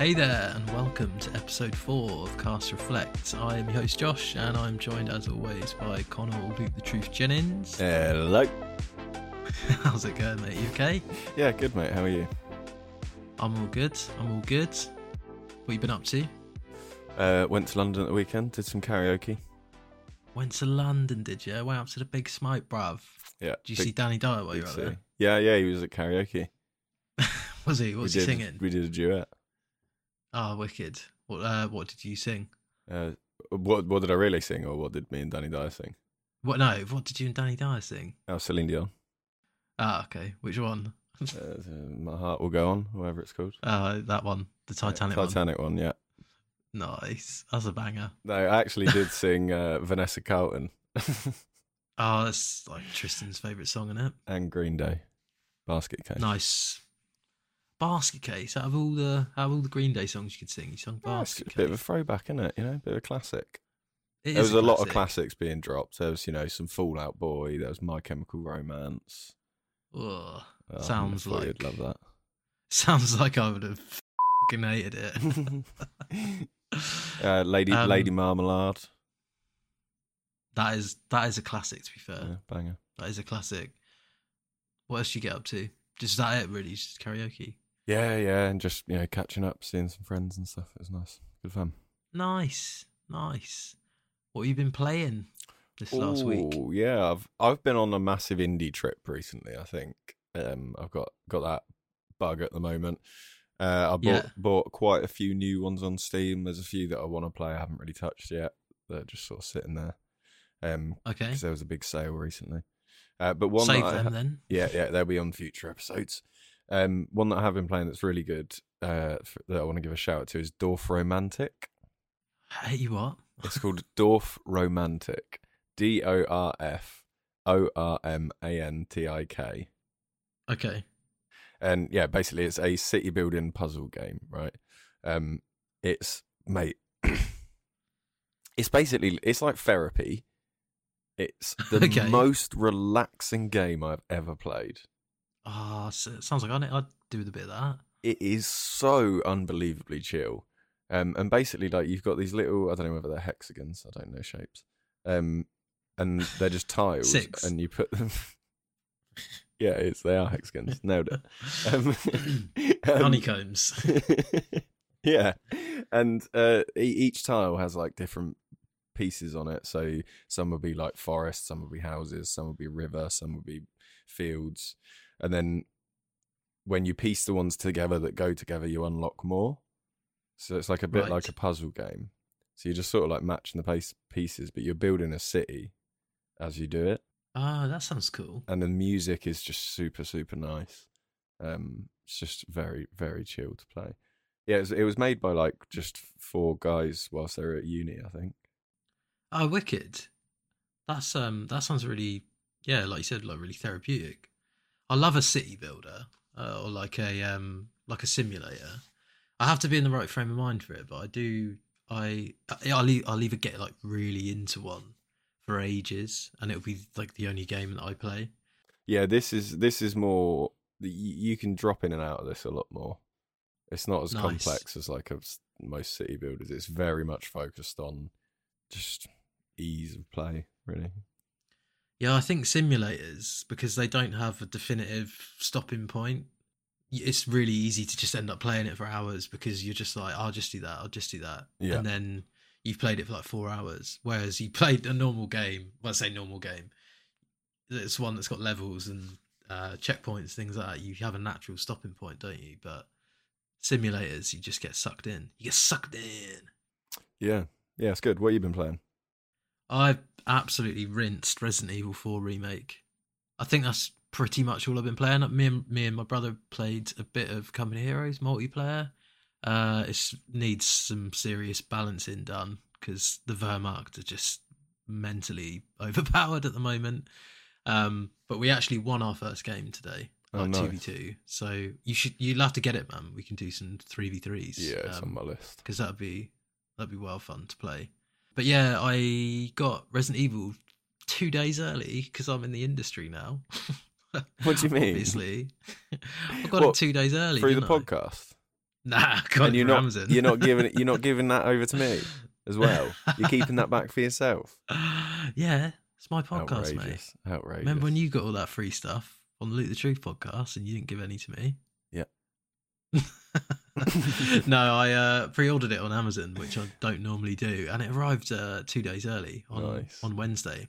Hey there, and welcome to episode four of Cast Reflect. I am your host Josh, and I'm joined as always by Conall Loot the Truth Jennings. Hello. How's it going, mate? You okay? Yeah, good mate. How are you? I'm all good. I'm all good. What you been up to? Uh, went to London at the weekend. Did some karaoke. Went to London, did you? Went up to the Big Smoke, bruv. Yeah. Did you big- see Danny Dyer while you were up city. Yeah, yeah. He was at karaoke. Was he? What was we he did, singing? We did a duet. Oh, wicked. What? Uh, what did you sing? Uh, what What did I really sing, or what did me and Danny Dyer sing? What? No. What did you and Danny Dyer sing? Oh, Celine Dion. Ah, okay. Which one? Uh, My heart will go on, whatever it's called. Uh, that one. The Titanic one. Titanic one. Yeah. Nice. That's a banger. No, I actually did sing uh, Vanessa Carlton Oh, that's like Tristan's favourite song, isn't it? and Green Day. Basket case. Nice. Basket Case. Out of all the out of all the Green Day songs you could sing, you sung Yeah, Basket a Case. bit of a throwback, isn't it? You know, a bit of a classic. It there was a, lot of classics being dropped. There was, you know, some Fallout Boy. There was My Chemical Romance. Ugh. Oh, Sounds thought you'd like- love that. Sounds like I would have fucking hated it. uh, Lady Um, Lady Marmalade. that is that is a classic. To be fair, Yeah, banger. that is a classic. What else do you get up to? Just that it really? Just karaoke. Yeah, yeah, and just you know catching up, seeing some friends and stuff. It was nice, good fun. Nice, nice. What have you been playing this last week? Ooh, yeah, I've I've been on a massive indie trip recently. I think um, I've got got that bug at the moment. Uh, I bought Yeah. bought quite a few new ones on Steam. There's a few that I want to play. I haven't really touched yet. They're just sort of sitting there. Um, Okay, because there was a big sale recently. Uh, but one save I them then. Yeah, yeah, they'll be on future episodes. Um, one that I have been playing that's really good uh, f- that I want to give a shout out to is Dorfromantik. Hey, you what? It's called Dorfromantik. D O R F O R M A N T I K. Okay. And yeah, basically it's a city building puzzle game, right? Um, it's mate. it's basically it's like therapy. It's the Okay. most relaxing game I've ever played. Ah, so sounds like I'd, I'd do with a bit of that. it is so unbelievably chill. Um, and basically, like you've got these little, I don't know whether they're hexagons, I don't know shapes. Um, and they're just tiles, Six. and you put them. yeah, it's they are hexagons. Nailed it. Um, um, Honeycombs. yeah, and uh, each tile has like different pieces on it. So some will be like forest, some will be houses, some will be river, some will be fields, and then when you piece the ones together that go together, you unlock more. So it's like a bit Right. like a puzzle game. So you're just sort of like matching the pace pieces, but you're building a city as you do it, Ah, that sounds cool. and the music is just super super nice. Um, it's just very very chill to play. Yeah, it was, it was made by like just four guys whilst they were at uni, I think. Oh, wicked. That's um, that sounds really, yeah, like you said, like really therapeutic. I love a city builder uh, or like a um, like a simulator. I have to be in the right frame of mind for it, but I do. I I'll, I'll either get like really into one for ages, and it'll be like the only game that I play. Yeah, this is this is more. You can drop in and out of this a lot more. It's not as Nice. complex as like a, most city builders. It's very much focused on just ease of play, really. Yeah, I think simulators because they don't have a definitive stopping point. It's really easy to just end up playing it for hours because you're just like, I'll just do that, I'll just do that, Yeah. and then you've played it for like four hours. Whereas you played a normal game, well, I say normal game, it's one that's got levels and uh, checkpoints, things like that. You have a natural stopping point, don't you? But simulators, you just get sucked in. You get sucked in. Yeah, yeah, it's good. What have you been playing? I've absolutely rinsed Resident Evil 4 remake. I think that's pretty much all I've been playing. Me and me and my brother played a bit of Company Heroes multiplayer. Uh, it needs some serious balancing done because the Wehrmacht are just mentally overpowered at the moment. Um, but we actually won our first game today, Oh, like two v two. So you should you'll have to get it, man. We can do some three v threes. Yeah, it's Um, on my list. because that'd be that'd be well fun to play. But yeah, I got Resident Evil two days early because I'm in the industry now. What do you mean? Obviously, I got What, it two days early Through the I? podcast. Nah, and you're not you're not giving you're not giving that over to me as well. You're keeping that back for yourself. yeah, it's my podcast, mate. Outrageous. Outrageous. Remember when you got all that free stuff on the Loot the Truth podcast and you didn't give any to me? Yeah. no, I uh, pre-ordered it on Amazon, which I don't normally do, and it arrived uh, two days early on Nice. on Wednesday,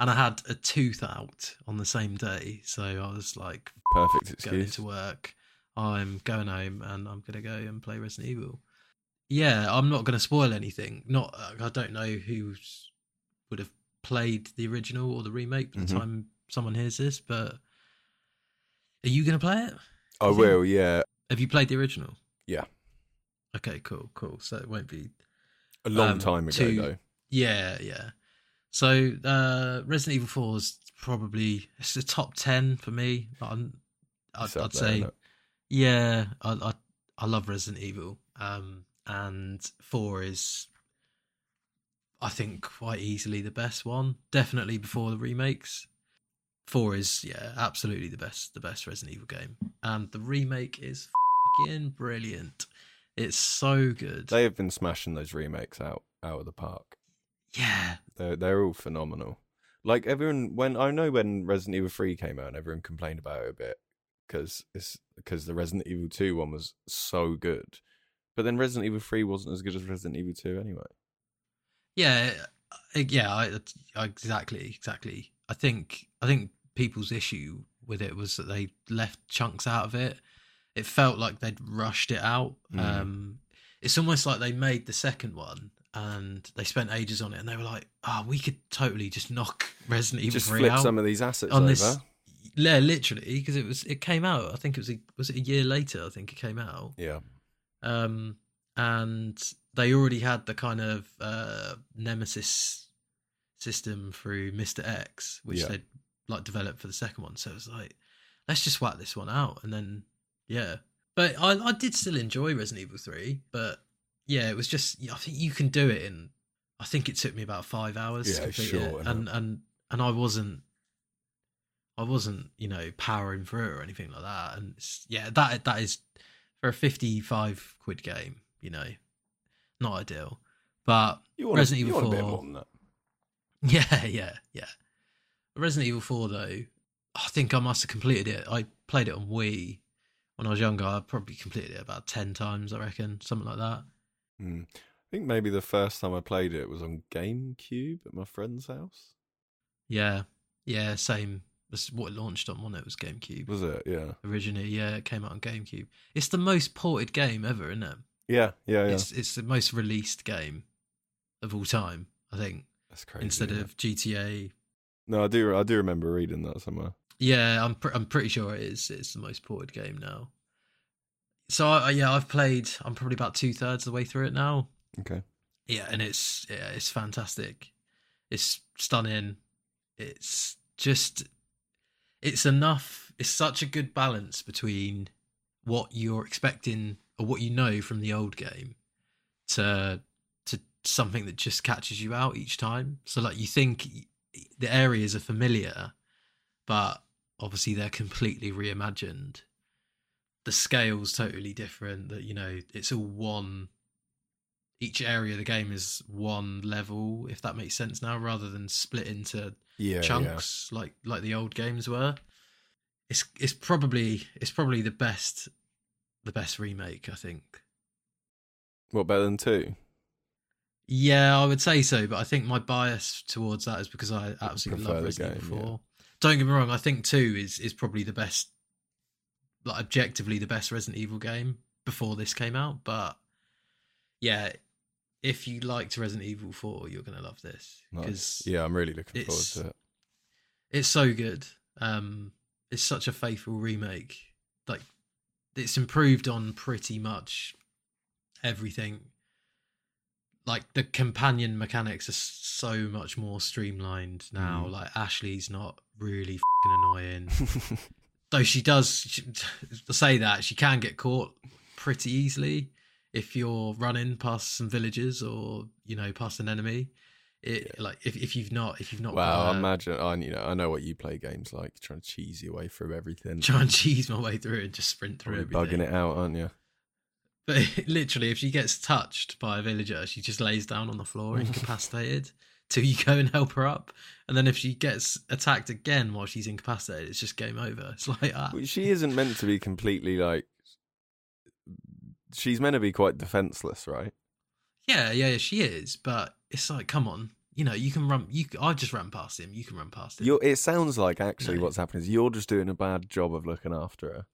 and I had a tooth out on the same day, so I was like Perfect going excuse. into work. I'm going home and I'm gonna go and play Resident Evil. Yeah, I'm not gonna spoil anything. Not I don't know who would have played the original or the remake by the Mhm. time someone hears this, but are you gonna play it? I will. Yeah. Have you played the original? Yeah. Okay, cool, cool. So it won't be A long Um, time ago to- though. Yeah, yeah. So uh Resident Evil 4 is probably it's the top 10 for me. I'm, I'd, I'd say yeah, I, I I love Resident Evil. Um and 4 is I think quite easily the best one. Definitely before the remakes. 4 is yeah, absolutely the best the best Resident Evil game. And the remake is fucking brilliant. It's so good. They have been smashing those remakes out out of the park. yeah. They're they're all phenomenal. Like everyone, when I know when Resident Evil Three came out, and everyone complained about it a bit because it's because the Resident Evil Two one was so good, but then Resident Evil Three wasn't as good as Resident Evil Two anyway. Yeah, uh, yeah, I, I- exactly, exactly. I think I think people's issue with it was that they left chunks out of it. It felt like they'd rushed it out. Mm. Um, it's almost like they made the second one and they spent ages on it, and they were like, "Oh, we could totally just knock Resident Evil Just 3 flip out some of these assets on over. this." Yeah, literally, because it was it came out. I think it was a, was it a year later. I think it came out Yeah, um, and they already had the kind of uh, nemesis system through Mister X, which Yeah. they like developed for the second one. So it was like, let's just whack this one out, and then yeah. But I, I did still enjoy Resident Evil Three, but yeah, it was just I think you can do it in. I think it took me about five hours Yeah, to complete sure, it, and and and I wasn't. I wasn't, you know, powering through or anything like that. And it's, yeah, that that is for a fifty-five quid game, you know, not ideal. But Resident a, Evil you want a bit 4. more than that. yeah, yeah, yeah. Resident Evil 4 though, I think I must have completed it. I played it on Wii when I was younger. I probably completed it about 10 times, I reckon, something like that. Hmm. I think maybe the first time I played it was on GameCube at my friend's house. Yeah. Yeah, same. That's what it launched on, wasn't it? It was GameCube. Was it? Yeah, Originally, yeah, it came out on GameCube. It's the most ported game ever, isn't it? yeah, yeah, yeah. It's it's the most released game of all time, I think. That's crazy. instead isn't of GTA. no, I do. I do remember reading that somewhere. Yeah, I'm pr- I'm pretty sure it is. It's the most ported game now. So I, yeah, I've played. I'm probably about two thirds of the way through it now. Okay. Yeah, and it's yeah, it's fantastic. It's stunning. It's just it's enough. It's such a good balance between what you're expecting or what you know from the old game to to something that just catches you out each time. So like you think the areas are familiar, but obviously they're completely reimagined. The scale's totally different. That you know, it's all one each area of the game is one level, if that makes sense now, rather than split into Yeah, yeah. chunks like like the old games were. It's it's probably it's probably the best the best remake, I think. What better than two? Yeah, I would say so, but I think my bias towards that is because I absolutely love Resident game, Evil yeah. 4. Don't get me wrong, I think 2 is is probably the best like objectively the best Resident Evil game before this came out, but yeah, if you liked Resident Evil 4, you're going to love this Nice. because Yeah, I'm really looking forward to it. it's so good. Um, it's such a faithful remake. Like, it's improved on pretty much everything. Like the companion mechanics are so much more streamlined now. Mm. Like Ashley's not really fing annoying, though she does she, say that she can get caught pretty easily if you're running past some villages or you know past an enemy. It like if, if you've not if you've not wow, got a- imagine. I you know I know what you play games like, trying to cheese your way through everything, try and cheese my way through and just sprint through everything. bugging it out, aren't you? But literally, if she gets touched by a villager, she just lays down on the floor, incapacitated, till you go and help her up. And then if she gets attacked again while she's incapacitated, it's just game over. It's like ah. Well, She isn't meant to be completely like. She's meant to be quite defenseless, right? Yeah, yeah, yeah, she is. But it's like, come on, you know, you can run. You, I just ran past him. You can run past him. You're, it sounds like actually No. what's happening is you're just doing a bad job of looking after her.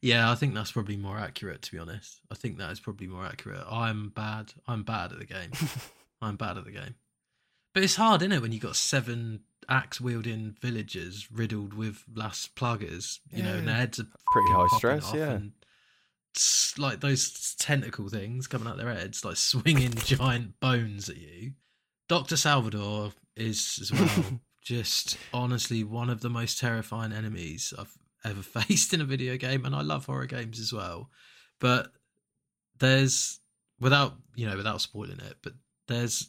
Yeah, I think that's probably more accurate. To be honest, I think that is probably more accurate. I'm bad. I'm bad at the game. I'm bad at the game. But it's hard, isn't it, when you've got seven axe wielding villagers riddled with Las Plagas, you know, and their heads are Pretty high stress, yeah. and like those tentacle things coming out their heads, like swinging giant bones at you. Doctor Salvador is as well just honestly one of the most terrifying enemies I've ever faced in a video game, and I love horror games as well. But there's without you know without spoiling it, but there's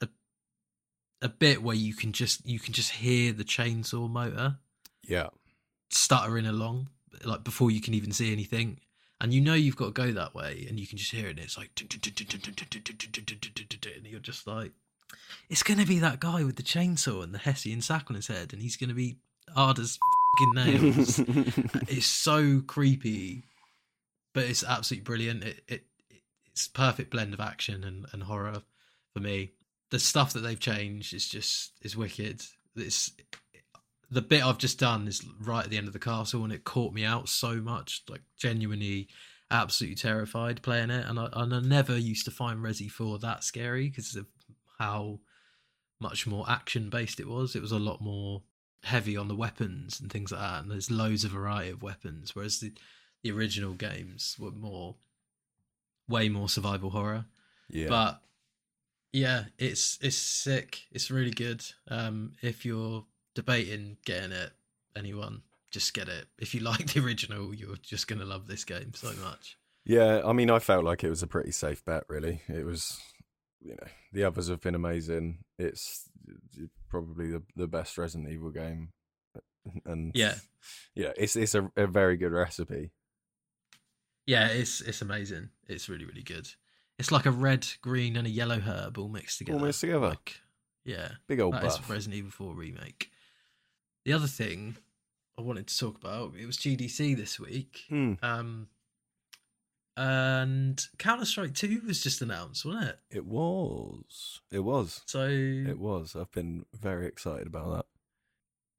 a a bit where you can just you can just hear the chainsaw motor Yeah. stuttering along like before you can even see anything and you know you've got to go that way and you can just hear it and it's like and you're just like it's going to be that guy with the chainsaw and the hessian sack on his head and he's going to be hard as fucking nails it's so creepy but it's absolutely brilliant it, it it's perfect blend of action and, and horror for me the stuff that they've changed is just is wicked it's the bit I've just done is right at the end of the castle, and it caught me out so much, like genuinely, absolutely terrified playing it. And I, and I never used to find Resi Four that scary because of how much more action based it was. It was a lot more heavy on the weapons and things like that, and there's loads of variety of weapons. Whereas the the original games were more, way more survival horror. yeah. But yeah, it's it's sick. It's really good. Um, if you're debating getting it, anyone just get it. If you like the original, you're just gonna love this game so much. Yeah, I mean, I felt like it was a pretty safe bet, really. It was, you know, the others have been amazing. It's probably the, the best Resident Evil game. And Yeah, yeah, it's it's a, a very good recipe. yeah, it's it's amazing. It's really really good. It's like a red, green, and a yellow herb all mixed together. mixed together. Like, yeah, Big old that is buff. Resident Evil 4 remake. The other thing I wanted to talk about it was GDC this week. Hmm, Um, and Counter Strike Two was just announced, wasn't it? it was. It was. So It was. I've been very excited about that.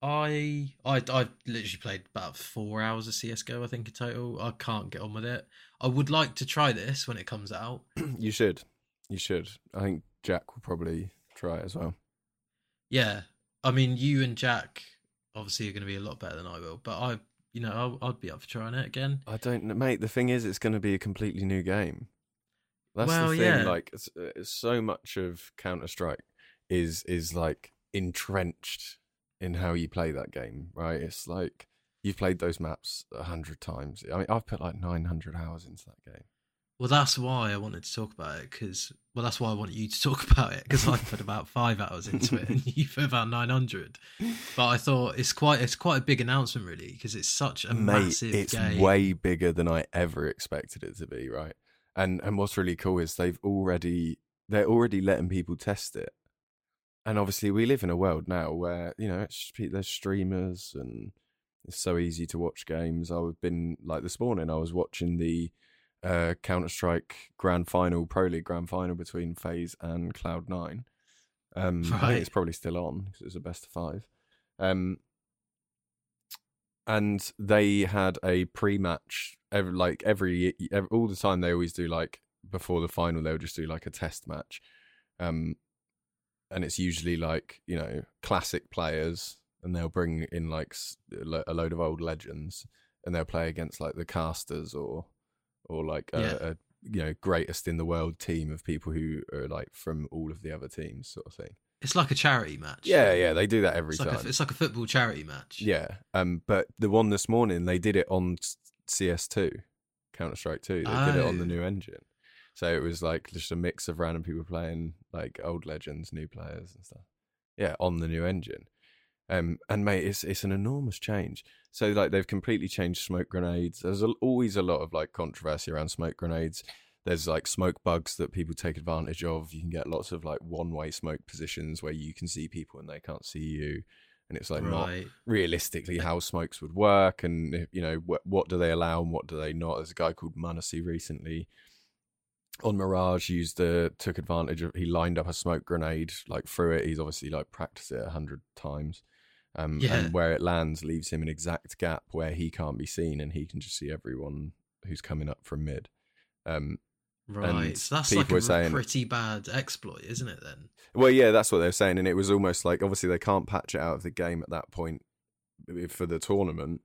I I I literally played about four hours of CS:GO. I think in total. I can't get on with it. I would like to try this when it comes out. you should. You should. I think Jack will probably try it as well. Yeah, I mean, you and Jack obviously are going to be a lot better than I will, but I, you know, I'll, I'd be up for trying it again. I don't mate. The thing is, it's going to be a completely new game. That's Well, the thing. yeah. Like, it's, uh, it's so much of Counter Strike is is like entrenched in how you play that game, right? It's like you've played those maps a hundred times. I mean, I've put like nine hundred hours into that game. Well, that's why I wanted to talk about it because, well, that's why I wanted you to talk about it because I put about five hours into it and you put about nine hundred. But I thought it's quite it's quite a big announcement really because it's such a Mate, massive it's game. way bigger than I ever expected it to be, right? And and what's really cool is they've already they're already letting people test it. And obviously, we live in a world now where you know it's, there's streamers and it's so easy to watch games. I've been like this morning, I was watching the uh, Counter Strike Grand Final, Pro League Grand Final between FaZe and Cloud9. Um, Right. it's probably still on because it was a best of five. Um, and they had a pre-match every, like every, every all the time they always do like before the final they'll just do like a test match um and it's usually like you know classic players and they'll bring in like s- a lo- a load of old legends and they'll play against like the casters or or like a, Yeah. a you know greatest in the world team of people who are like from all of the other teams sort of thing It's like a charity match. yeah yeah they do that every It's like, time a, it's like a football charity match. yeah, um, but the one this morning they did it on CS2, Counter Strike 2. They did it on the Oh. new engine, so it was like just a mix of random people playing like old legends, new players, and stuff. Yeah, on the new engine, Um, and mate, it's it's an enormous change. So like they've completely changed smoke grenades. There's a, always a lot of like controversy around smoke grenades. There's like smoke bugs that people take advantage of. You can get lots of like one way smoke positions where you can see people and they can't see you, and it's like not realistically how smokes would work and eh, you know what what do they allow and what do they not there's a guy called Manassi recently on Mirage used the took advantage of he lined up a smoke grenade like through it he's obviously like practiced it a hundred times um Yeah. and where it lands leaves him an exact gap where he can't be seen and he can just see everyone who's coming up from mid um Right. So that's like a saying- pretty bad exploit, isn't it? Then. Well, yeah, that's what they're saying, and it was almost like obviously they can't patch it out of the game at that point for the tournament.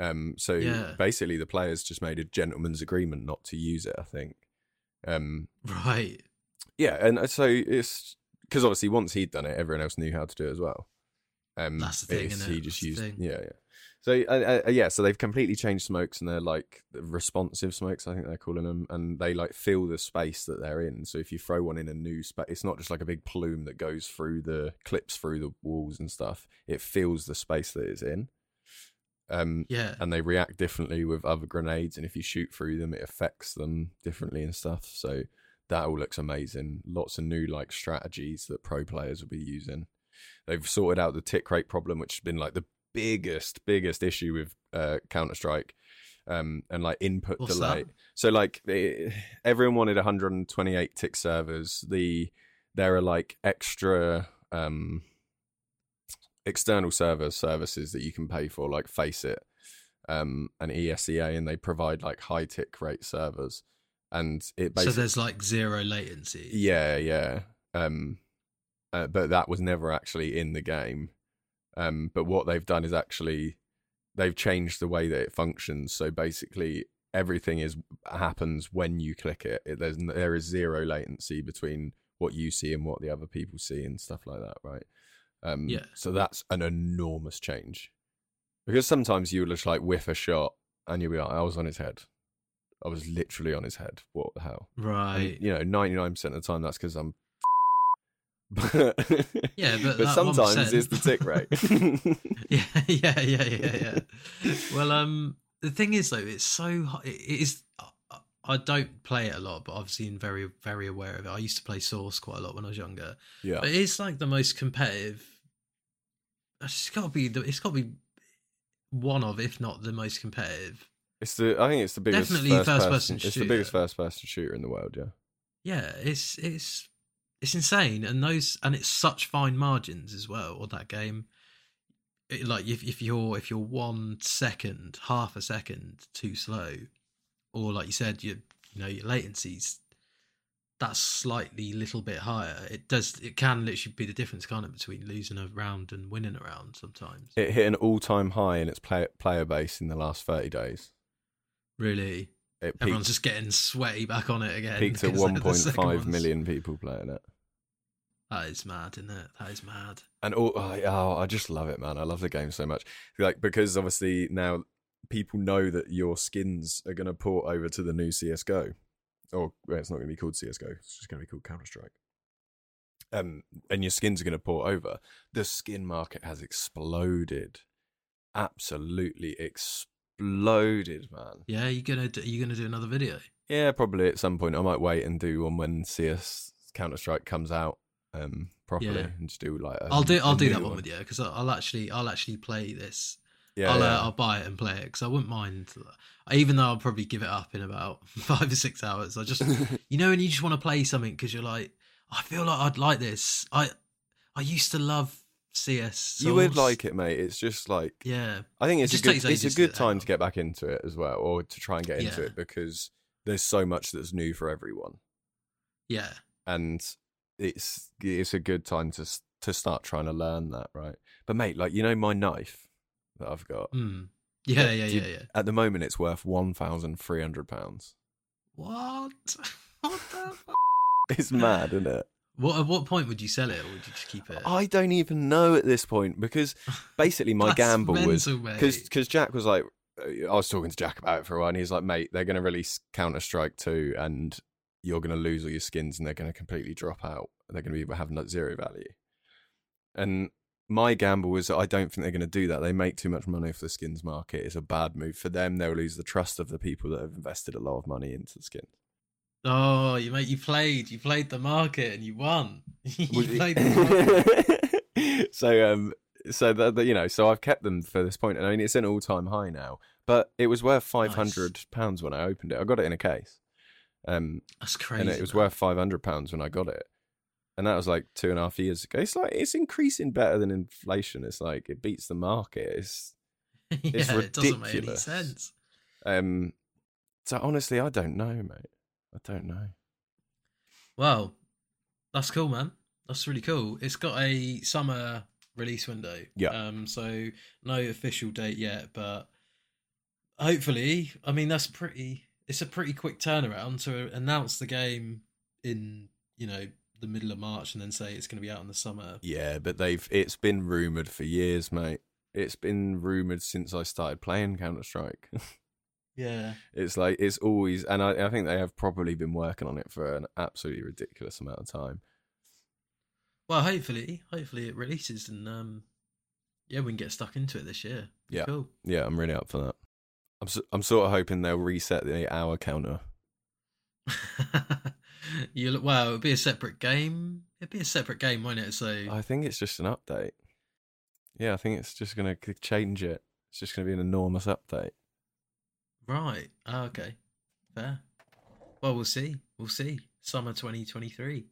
Um, so Yeah. basically, the players just made a gentleman's agreement not to use it. I think. Um, Right. yeah, and so it's because obviously once he'd done it, everyone else knew how to do it as well. Um, That's the thing? He just That's used, yeah, yeah. So uh, uh, yeah, so they've completely changed smokes, and they're like responsive smokes. I think they're calling them, and they like fill the space that they're in. So if you throw one in a new space, it's not just like a big plume that goes through the clips through the walls and stuff. It fills the space that it's in. Um, Yeah. and they react differently with other grenades and if you shoot through them it affects them differently and stuff so that all looks amazing lots of new like strategies that pro players will be using they've sorted out the tick rate problem which has been like the biggest biggest issue with uh, counter-strike um, and like input What's delay that? so like they, everyone wanted 128 tick servers the there are like extra um external server services that you can pay for, like Faceit um, and ESEA, and they provide like high tick rate servers. And it So there's like zero latency. yeah, yeah. Um, uh, but that was never actually in the game. Um, but what they've done is actually they've changed the way that it functions. So basically, everything is happens when you click it. it there's there is zero latency between what you see and what the other people see and stuff like that, right? Um, Yeah. So that's an enormous change because sometimes you will just like whiff a shot and you'll be like, I was on his head. I was literally on his head. What the hell? And, Right. you know, ninety nine percent of the time that's because I'm. but Yeah, but that sometimes 1%. it's the tick rate. yeah, yeah, yeah, yeah, yeah. well, um, the thing is though, it's so it is. I- I don't play it a lot, but obviously I'm very, very aware of it. I used to play Source quite a lot when I was younger. yeah, But it's like the most competitive. It's got to be. the- It's got to be one of, if not the most competitive. it's the. I think it's the biggest Definitely first, first person. person It's the biggest first person shooter in the world. Yeah, Yeah, it's it's it's insane, and those and it's such fine margins as well. on that game, it, like if if you're if you're one second, half a second too slow, or like you said, you you know your latencies that's slightly little bit higher. It does it can literally be the difference, can't it, between losing a round and winning a round sometimes. it hit an all time high in its play, player base in the last thirty days. really, It everyone's peaked, just getting sweaty back on it again. peaked at because one the point second five one's- million people playing it. That is mad, isn't it? That is mad. and all, oh, oh, I just love it, man. I love the game so much. Like because obviously now people know that your skins are going to port over to the new CS:GO, or well, it's not going to be called CS:GO. It's just going to be called Counter Strike. Um, and your skins are going to port over. The skin market has exploded, absolutely exploded, man. Yeah, you gonna do, you gonna do another video? Yeah, probably at some point. I might wait and do one when CS Counter Strike comes out um properly Yeah. and just do like. i I'll do I'll do that one with you because I'll actually I'll actually play this. Yeah, I'll yeah. Uh, I'll buy it and play it because I wouldn't mind. Even though I'll probably give it up in about five or six hours. I just you know when you just want to play something because you're like I feel like I'd like this. I I used to love CS. you would like it, mate. It's just like Yeah, I think It it's a good it's a to good get the hang time to get back into it as well, or to try and get into Yeah. it because there's so much that's new for everyone, yeah, and it's it's a good time to to start trying to learn that, right? But mate, like you know, my knife that I've got mm. yeah, Yeah, yeah, yeah, at the moment it's worth one thousand three hundred pounds. What? What the? Fuck? It's mad, isn't it? What at what point would you sell it or would you just keep it? I don't even know at this point because basically my gamble was because Jack was like, uh, I was talking to Jack about it for a while, and he's like, mate, they're going to release Counter Strike 2, and you're going to lose all your skins, and they're going to completely drop out. They're going to be having zero value. And my gamble was that I don't think they're going to do that. They make too much money off the skins market. It's a bad move for them. They'll lose the trust of the people that have invested a lot of money into the skins. Oh, you mate, you played, you played the market and you won. you played the market. so um so that that, you know so I've kept them for this point and I mean it's an all time high now but it was worth five hundred pounds when I opened it I got it in a case um That's crazy. and it was man. worth five hundred pounds when I got it and that was like two and a half years ago it's like it's increasing better than inflation it's like it beats the market it's yeah, it's it doesn't make any ridiculous. sense. um so honestly I don't know mate I don't know Well, that's cool, man. That's really cool. It's got a summer release window. Yeah. Um. So no official date yet, but hopefully, I mean that's pretty. It's a pretty quick turnaround to announce the game in you know the middle of March and then say it's going to be out in the summer. Yeah, but they've it's been rumored for years, mate. It's been rumored since I started playing Counter Strike. Yeah. it's like it's always, and I, I think they have probably been working on it for an absolutely ridiculous amount of time. Well, hopefully, hopefully it releases and um, yeah, we can get stuck into it this year. Yeah. Cool. Yeah, I'm really up for that. I'm so, I'm sort of hoping they'll reset the hour counter. you look well. It'd be a separate game. It'd be a separate game, won't it? So I think it's just an update. Yeah, I think it's just gonna change it. It's just gonna be an enormous update. Right. Oh, okay. Fair. Well, we'll see. We'll see. Summer 2023.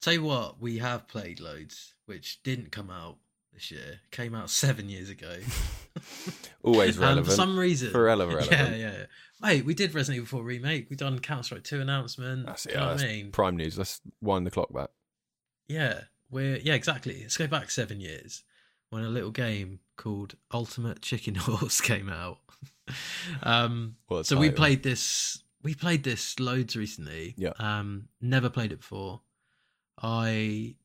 Tell you what, we have played loads, which didn't come out this year. Came out seven years ago. Always relevant. for some reason, Forever Yeah, relevant. yeah. yeah. Mate, we did Resident Evil 4 remake. We done Counter Strike 2 announcement. That's it. you know yeah, what I that's mean? prime news. Let's wind the clock back. Yeah, we're yeah, exactly. Let's go back seven years when a little game called Ultimate Chicken Horse came out. um, so we played this. We played this loads recently. Yeah. Um, never played it before. I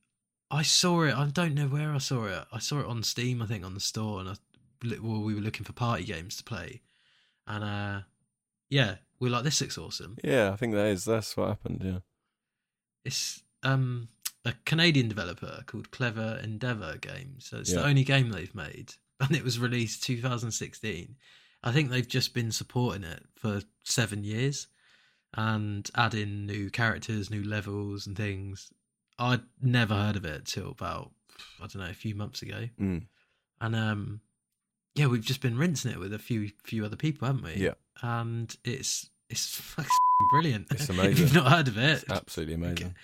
I saw it. I don't know where I saw it. I saw it on Steam, I think, on the store, and I, well, we were looking for party games to play, and uh, yeah, we like this looks awesome. Yeah, I think that is that's what happened. Yeah. It's um a Canadian developer called Clever Endeavour Games. So it's the only game they've made, and it was released 2016. I think they've just been supporting it for seven years and adding new characters, new levels, and things. I'd never heard of it till about I don't know a few months ago, Mm. and um yeah, we've just been rinsing it with a few few other people, haven't we? Yeah. and it's it's fucking brilliant. It's if amazing. you've not heard of it, It's absolutely amazing.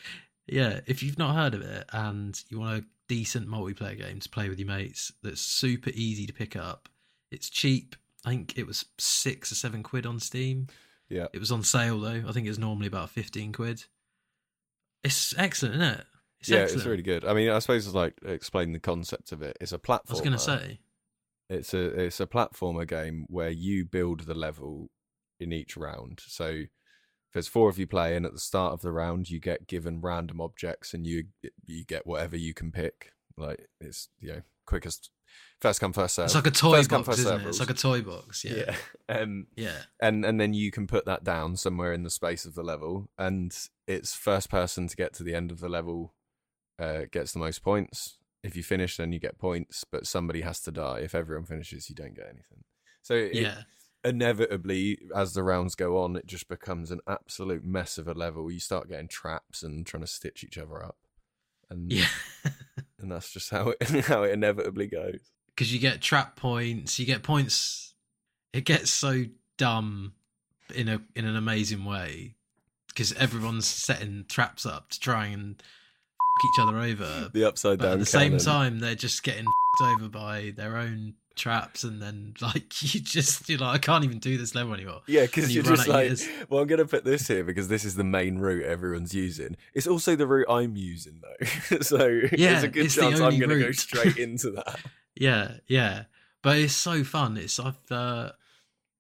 Yeah, if you've not heard of it and you want a decent multiplayer game to play with your mates that's super easy to pick up, it's cheap. I think it was six or seven quid on Steam. Yeah. It was on sale though. I think it's normally about 15 quid. It's excellent, isn't it? It's yeah, excellent. it's really good. I mean, I suppose it's like explain the concept of it. It's a platform. I was going to say. it's a it's a platformer game where you build the level in each round. So there's four of you playing at the start of the round, you get given random objects and you you get whatever you can pick. Like it's you know quickest first come first serve. It's like a toy First box, isn't it? It's like a toy box. Yeah. yeah. Um, Yeah. and and then you can put that down somewhere in the space of the level and it's first person to get to the end of the level uh, gets the most points if you finish then you get points but somebody has to die if everyone finishes you don't get anything so it, Yeah. Inevitably as the rounds go on it just becomes an absolute mess of a level you start getting traps and trying to stitch each other up and Yeah. and that's just how it how it inevitably goes because you get trap points, you get points. It gets so dumb in a in an amazing way because everyone's setting traps up to try and f- each other over. the upside But down at the same time, they're just getting over by their own traps, and then like you just you're like, I can't even do this level anymore. Yeah, because and you're you just like, years. well, I'm going to put this here because this is the main route everyone's using. It's also the route I'm using, though. so Yeah, there's a good chance I'm going to go route. straight into that. Yeah, yeah, but it's so fun. It's I've uh,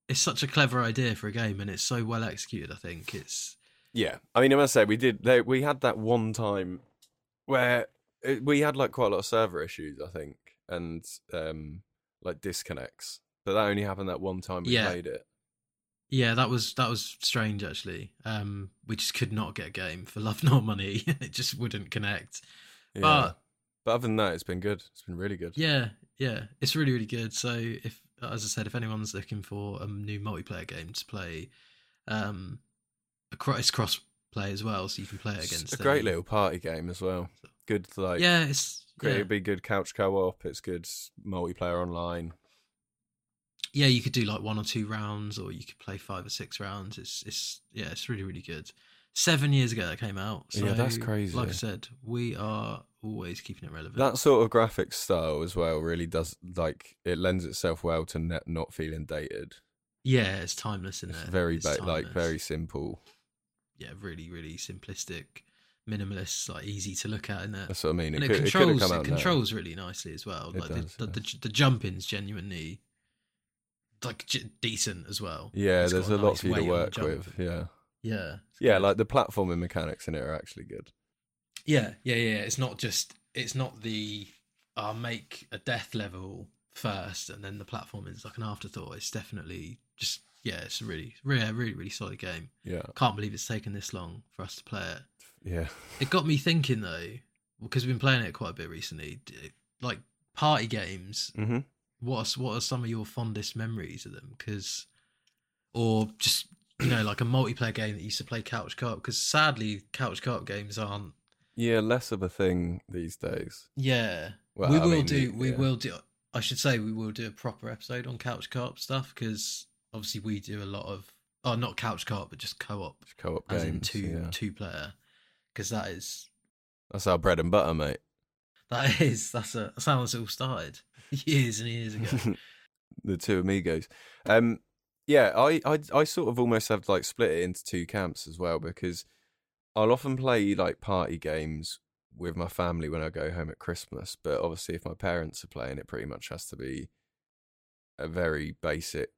it's such a clever idea for a game, and it's so well executed. I think it's yeah, I mean, I must say, we did. They, we had that one time where it, we had like quite a lot of server issues, I think, and um, like disconnects. But that only happened that one time we Yeah. played it. Yeah, that was that was strange actually. Um, we just could not get a game for love nor money. it just wouldn't connect. Yeah. But But other than that, it's been good. It's been really good. Yeah, yeah, it's really really good. So if, as I said, if anyone's looking for a new multiplayer game to play, um, it's cross play as well, so you can play it against. It's a great little party game as well. Good like yeah, it's great. yeah. It'd be good couch co-op. It's good multiplayer online. Yeah, you could do like one or two rounds, or you could play five or six rounds. It's it's yeah, it's really really good. Seven years ago that came out. So, Yeah, that's crazy. Like I said, we are always keeping it relevant. That sort of graphics style as well really does like it lends itself well to net not feeling dated. yeah, it's timeless in It's there. very It's ba- like very simple. yeah, really really simplistic, minimalist, like easy to look at in there. That's what I mean. It, and it, could, it controls it, now. controls really nicely as well. It Like does, the, the, yeah. the the jumping's genuinely like j- decent as well. Yeah, It's there's a lot nice for you to the work with. Yeah, Yeah, yeah, like the platforming mechanics in it are actually good. yeah, yeah, yeah. It's not just it's not the I'll make a death level first and then the platform is like an afterthought. It's definitely just yeah, it's a really really really really solid game. Yeah, Can't believe it's taken this long for us to play it. Yeah. It got me thinking though, because we've been playing it quite a bit recently. Like party games, hmm what are, what are some of your fondest memories of them? Because, or just you know, like a multiplayer game that you used to play couch co-op. Because sadly, couch co-op games aren't. Yeah, less of a thing these days. Yeah, Well, we I will mean, do. We yeah. will do. I should say we will do a proper episode on couch co-op stuff because obviously we do a lot of. Oh, not couch co-op, but just co-op, co-op as games. in two yeah. two player. Because that is That's our bread and butter, mate. that is that's a that's how it all started years and years ago. the two amigos. Um, yeah, I, I I sort of almost have to like split it into two camps as well because I'll often play like party games with my family when I go home at Christmas, but obviously if my parents are playing, it pretty much has to be a very basic.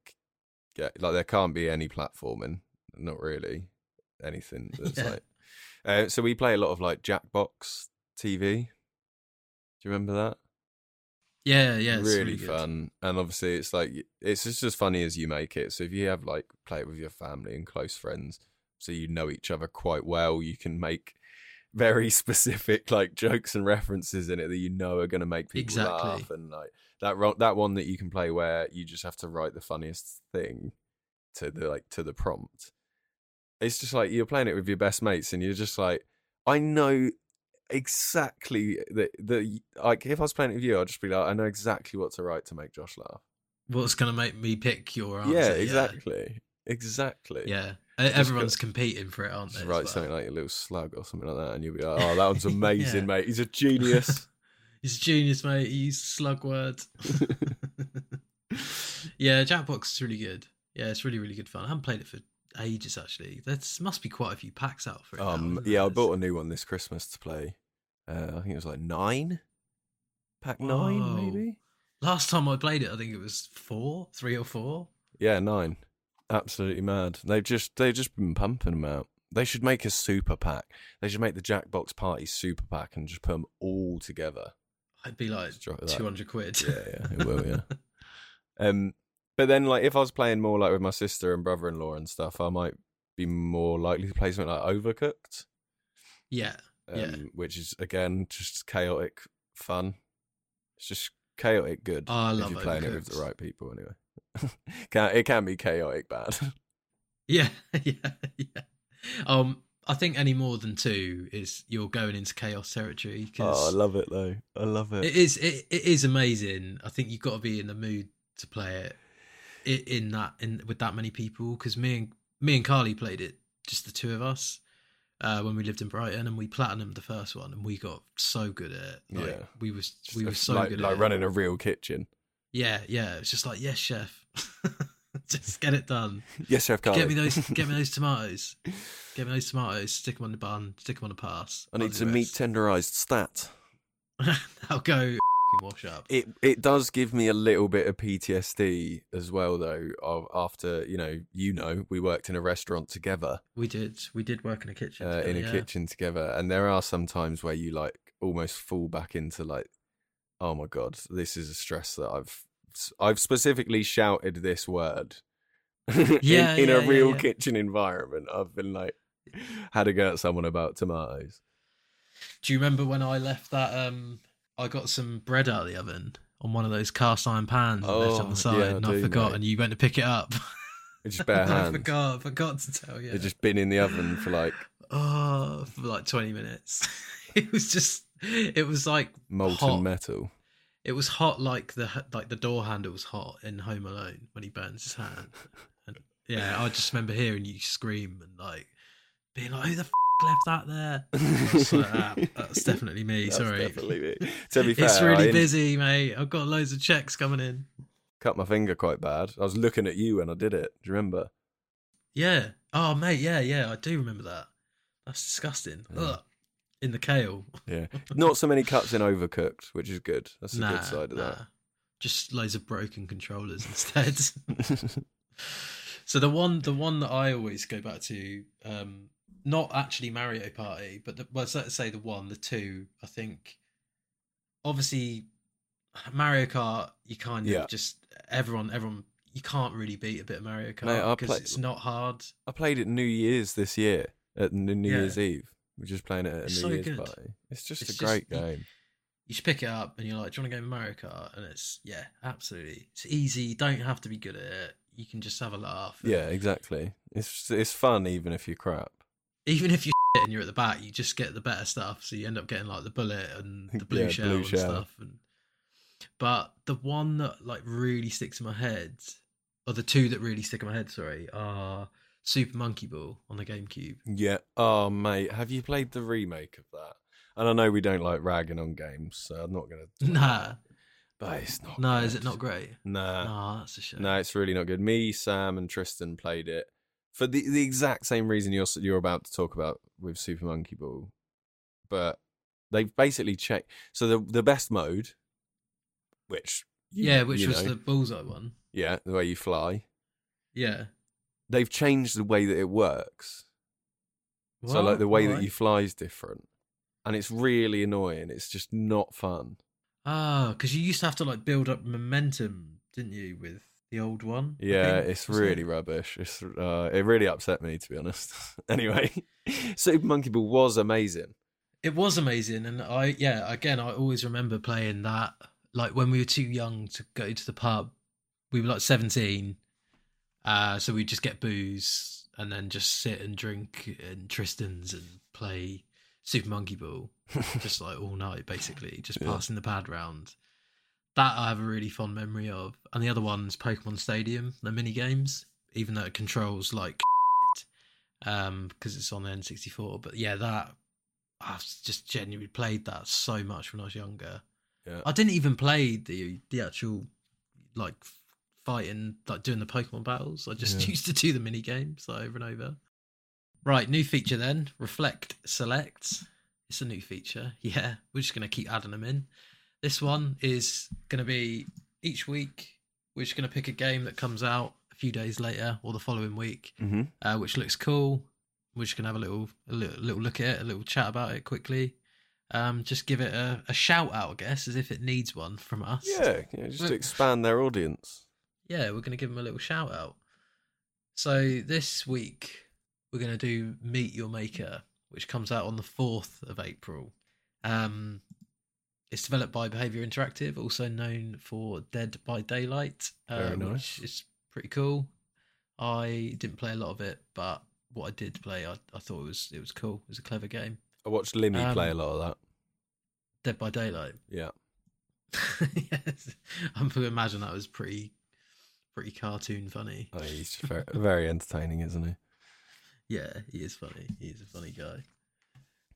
Yeah, like there can't be any platforming, not really anything that's Yeah. like. Uh, so we play a lot of like Jackbox TV. Do you remember that? Yeah, yeah, it's really, really, good. fun and obviously it's like it's just as funny as you make it so if you have like play it with your family and close friends so you know each other quite well you can make very specific like jokes and references in it that you know are going to make people Exactly. laugh and like that ro- that one that you can play where you just have to write the funniest thing to the like to the prompt it's just like you're playing it with your best mates and you're just like i know exactly that the like if I was playing it with you, I'd just be like, I know exactly what to write to make Josh laugh. What's gonna make me pick your answer? yeah, exactly, exactly. Yeah, E- everyone's competing for it, aren't they? Just write well? something like a little slug or something like that, and you'll be like, "Oh, that one's amazing, Yeah. mate. He's a genius." He's a genius, mate. He used slug word. yeah, Jackbox is really good. Yeah, it's really, really good fun. I haven't played it for ages actually. There must be quite a few packs out for it. um, isn't yeah, I bought a new one this Christmas to play. Uh, I think it was like nine, pack nine, maybe. Last time I played it, I think it was four, three or four. Yeah, nine. Absolutely mad. They've just they've just been pumping them out. They should make a super pack. They should make the Jackbox Party super pack and just put them all together. I'd be like Just drop that. two hundred quid. Yeah, yeah, it will. Yeah. um, but then like if I was playing more like with my sister and brother-in-law and stuff, I might be more likely to play something like Overcooked. yeah, Um, Yeah. which is again just chaotic fun. It's just chaotic good. Oh, I if love you're playing it with the right people. Anyway, can it can be chaotic bad. yeah, yeah, yeah. Um, I think any more than two is you're going into chaos territory oh, I love it though. I love it. It is it, it is amazing. I think you've got to be in the mood to play it in that in with that many people because me and me and Carly played it just the two of us uh, when we lived in Brighton and we platinumed the first one and we got so good at it. Like, Yeah. we was we were so like, good like at running it. a real kitchen. Yeah, yeah. It's just like yes, chef. just get it done. Yes, Chef Carly. Get me those. Get me those tomatoes. Get me those tomatoes. Stick them on the bun. Stick them on the pass. I need some meat tenderized stat. I'll go wash up. It it does give me a little bit of PTSD as well, though. Of after you know, you know, we worked in a restaurant together, We did. We did work in a kitchen. uh, together, in a yeah. kitchen together, and there are some times where you like almost fall back into like, oh my god, this is a stress that I've I've specifically shouted this word. in- Yeah, in, yeah, a yeah, real yeah. kitchen environment, I've been like, had to go at someone about tomatoes. Do you remember when I left that um I got some bread out of the oven on one of those cast iron pans and left on Oh, the side, yeah, I and I do, forgot, mate. and you went to pick it up. It's just bare And I hands. forgot, I forgot to tell you. It's just been in the oven for like oh, for like twenty minutes. it was just, it was like molten hot. metal. It was hot like the like the door handle was hot in Home Alone when he burns his hand. And yeah, I just remember hearing you scream and like being like, "Who the f- left that there?" Like, "Ah, that's definitely me. That's Sorry, definitely me. To be fair, it's really I in- busy, mate. I've got loads of checks coming in. cut my finger quite bad. I was looking at you when I did it. Do you remember? Yeah. Oh, mate. Yeah, yeah. I do remember that. That's disgusting. Yeah. Ugh. In the kale. Yeah. Not so many cuts in Overcooked, which is good. That's the nah, good side of nah. Just loads of broken controllers instead. So the one, the one that I always go back to, um, not actually Mario Party, but the, well, let's say the one, the two. I think, obviously, Mario Kart. You kind of Yeah. just everyone, everyone. You can't really beat a bit of Mario Kart because play- it's not hard. I played it New Year's this year at New New Yeah. Year's Eve. We're just playing it at a It's New so Year's good. party. It's just It's a just- great you- game. You just pick it up and you're like, "Do you want to go Mario Kart?" And it's yeah, absolutely. It's easy. You don't have to be good at it. You can just have a laugh. Yeah, exactly. It's it's fun even if you're crap. Even if you and you're at the back, you just get the better stuff. So you end up getting like the bullet and the blue Yeah, shell blue and shell. stuff. And but the one that like really sticks in my head, or the two that really stick in my head, sorry, are Super Monkey Ball on the GameCube. Yeah. Oh mate, have you played the remake of that? And I know we don't like ragging on games, so I'm not gonna. Nah, But it's not. no, is it not great? Nah. No, that's a shame. No, it's really not good. Me, Sam, and Tristan played it for the the exact same reason you're you're about to talk about with Super Monkey Ball, but they've basically checked. So the the best mode, which yeah, which was know, the bullseye one. yeah the way you fly. Yeah. They've changed the way that it works. So like the way that you fly is different, and it's really annoying. It's just not fun. Ah, because you used to have to like build up momentum, didn't you, with the old one? Yeah, think, it's wasn't it? really rubbish. It's uh, it really upset me to be honest. anyway, Super Monkey Ball was amazing. It was amazing, and I yeah, again, I always remember playing that. Like when we were too young to go to the pub, we were like seventeen, uh, so we'd just get booze and then just sit and drink in Tristan's and play Super Monkey Ball, just like all night, basically, just Yeah. passing the pad round. That I have a really fond memory of, and the other one's Pokemon Stadium, the mini games, even though it controls like um because it's on the N64. But yeah, that I've just genuinely played that so much when I was younger. Yeah. I didn't even play the the actual like fighting, like doing the Pokemon battles. I just Yeah. used to do the mini games like, over and over. Right, new feature then. Reflect Select. It's a new feature. Yeah, we're just going to keep adding them in. This one is going to be each week. We're just going to pick a game that comes out a few days later or the following week, hmm uh, which looks cool. We're just going to have a little, a little, little look at it, a little chat about it quickly. Um, just give it a, a shout out, I guess, as if it needs one from us. Yeah, yeah, just to expand their audience. yeah, we're going to give them a little shout out. So this week we're going to do Meet Your Maker, which comes out on the fourth of April. Um, it's developed by Behaviour Interactive, also known for Dead by Daylight, uh, Very nice. which is pretty cool. I didn't play a lot of it, but what I did play, I, I thought it was it was cool. It was a clever game. I watched Limmy play a Um, lot of that. Dead by Daylight. Yeah, yes, I can imagine that was pretty pretty cartoon funny. oh, he's very, very entertaining, isn't he? Yeah, he is funny. He's a funny guy.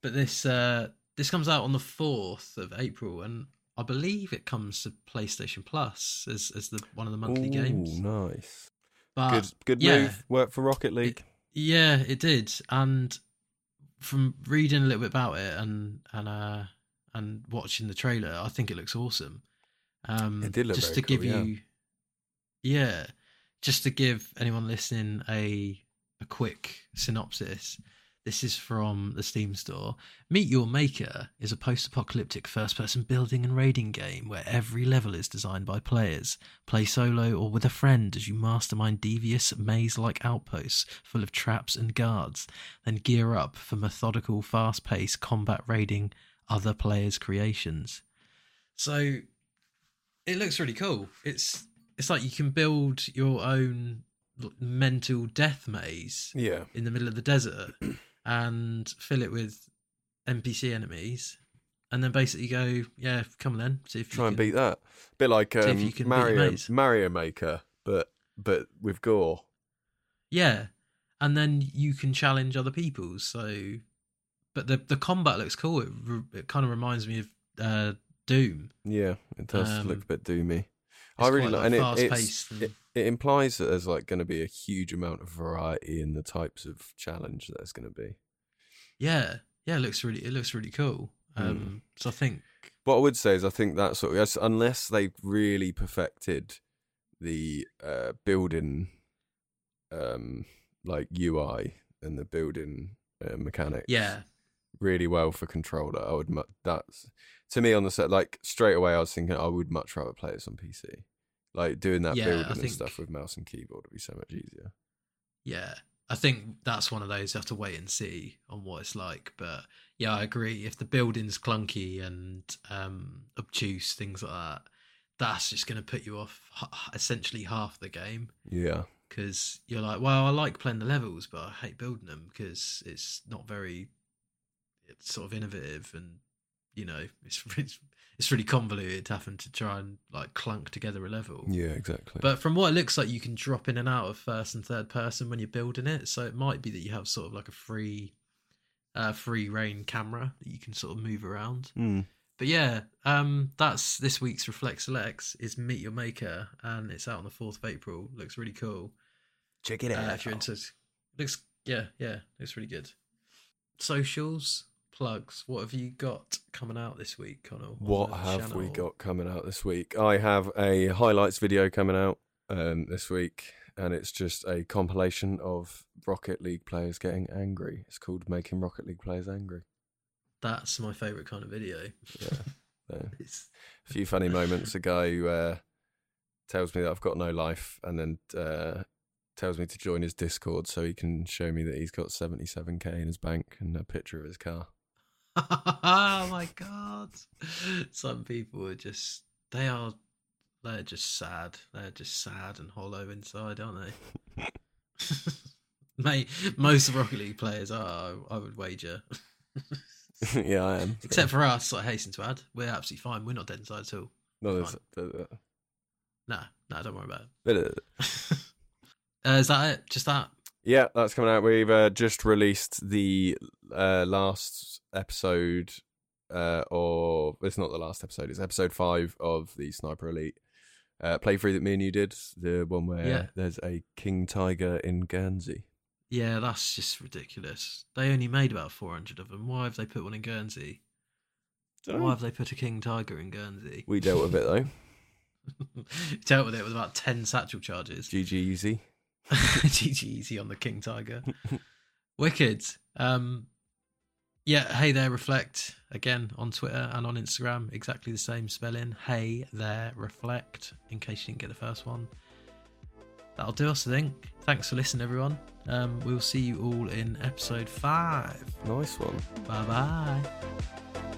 But this uh this comes out on the fourth of April, and I believe it comes to PlayStation Plus as as the one of the monthly Ooh, games. nice. But good, good yeah. move. Worked for Rocket League. yeah, it did. And from reading a little bit about it and and uh and watching the trailer, I think it looks awesome. Um, It did look just very to give cool, yeah. you, yeah, just to give anyone listening a a quick synopsis. This is from the Steam store. Meet Your Maker is a post apocalyptic first person building and raiding game where every level is designed by players. Play solo or with a friend as you mastermind devious maze like outposts full of traps and guards, then gear up for methodical, fast paced combat raiding other players' creations. So it looks really cool. It's it's like you can build your own mental death maze Yeah. in the middle of the desert and fill it with NPC enemies, and then basically go, yeah, come on then, see if you Try and can- beat that. A bit like if um, you can beat Mario. Mario Maker, but but with gore. Yeah, and then you can challenge other people. So, but the the combat looks cool. It re- it kind of reminds me of uh, Doom. Yeah, it does Um, look a bit doomy. I really like, and it, fast it's, paced. And, it, it implies that there's like going to be a huge amount of variety in the types of challenge that there's going to be. yeah, yeah, it looks really it looks really cool. Hmm. Um, so I think What I would say is, I think that sort of unless they've really perfected the uh, building, um, like UI and the building uh, mechanics, yeah, really well for controller. I would mu- that's to me on the set like straight away. I was thinking I would much rather play this on PC. Like doing that Yeah, building and stuff with mouse and keyboard would be so much easier. yeah. I think that's one of those you have to wait and see on what it's like. But yeah, I agree. If the building's clunky and um, obtuse, things like that, that's just going to put you off essentially half the game. Yeah, because you're like, well, I like playing the levels, but I hate building them because it's not very, it's sort of innovative, and you know, it's it's, it's really convoluted having to try and like clunk together a level. yeah, exactly. But from what it looks like, you can drop in and out of first and third person when you're building it, so it might be that you have sort of like a free, uh, free rein camera that you can sort of move around. Mm. But yeah, um, that's this week's Reflex Selects is Meet Your Maker, and it's out on the fourth of April. Looks really cool. check it Uh, if you're into, looks yeah, yeah, looks really good. Socials plugs. What have you got coming out this week, Conall? on What the have we got coming out this week? I have a highlights video coming out um, this week, and it's just a compilation of Rocket League players getting angry. It's called "Making Rocket League Players Angry." That's my favorite kind of video. Yeah, It's, a few funny moments. A guy who uh, tells me that I've got no life, and then uh, tells me to join his Discord so he can show me that he's got 77k in his bank and a picture of his car. Oh my god! Some people are just they are they're just sad. They're just sad and hollow inside, aren't they? Mate, most Rocket League players are. I would wager. yeah, I am. Except for us, I hasten to add, we're absolutely fine. We're not dead inside at all. no, there's, No, no, don't worry about it. uh, is that it? Just that? Yeah, that's coming out. We've uh, just released the uh, last episode, uh, or it's not the last episode. It's episode five of the Sniper Elite uh, playthrough that me and you did. The one where Yeah. there's a king tiger in Guernsey. Yeah, that's just ridiculous. They only made about 400 of them. Why have they put one in Guernsey? Why have they put a king tiger in Guernsey? We dealt with it though. Dealt with it with about 10 satchel charges. GG easy. GG easy on the king tiger. Wicked. Um, yeah, hey there, reflect again on Twitter and on Instagram. Exactly the same spelling. Hey there, reflect. In case you didn't get the first one, that'll do us. I think. Thanks for listening, everyone. Um, we'll see you all in episode five. Nice one. Bye bye.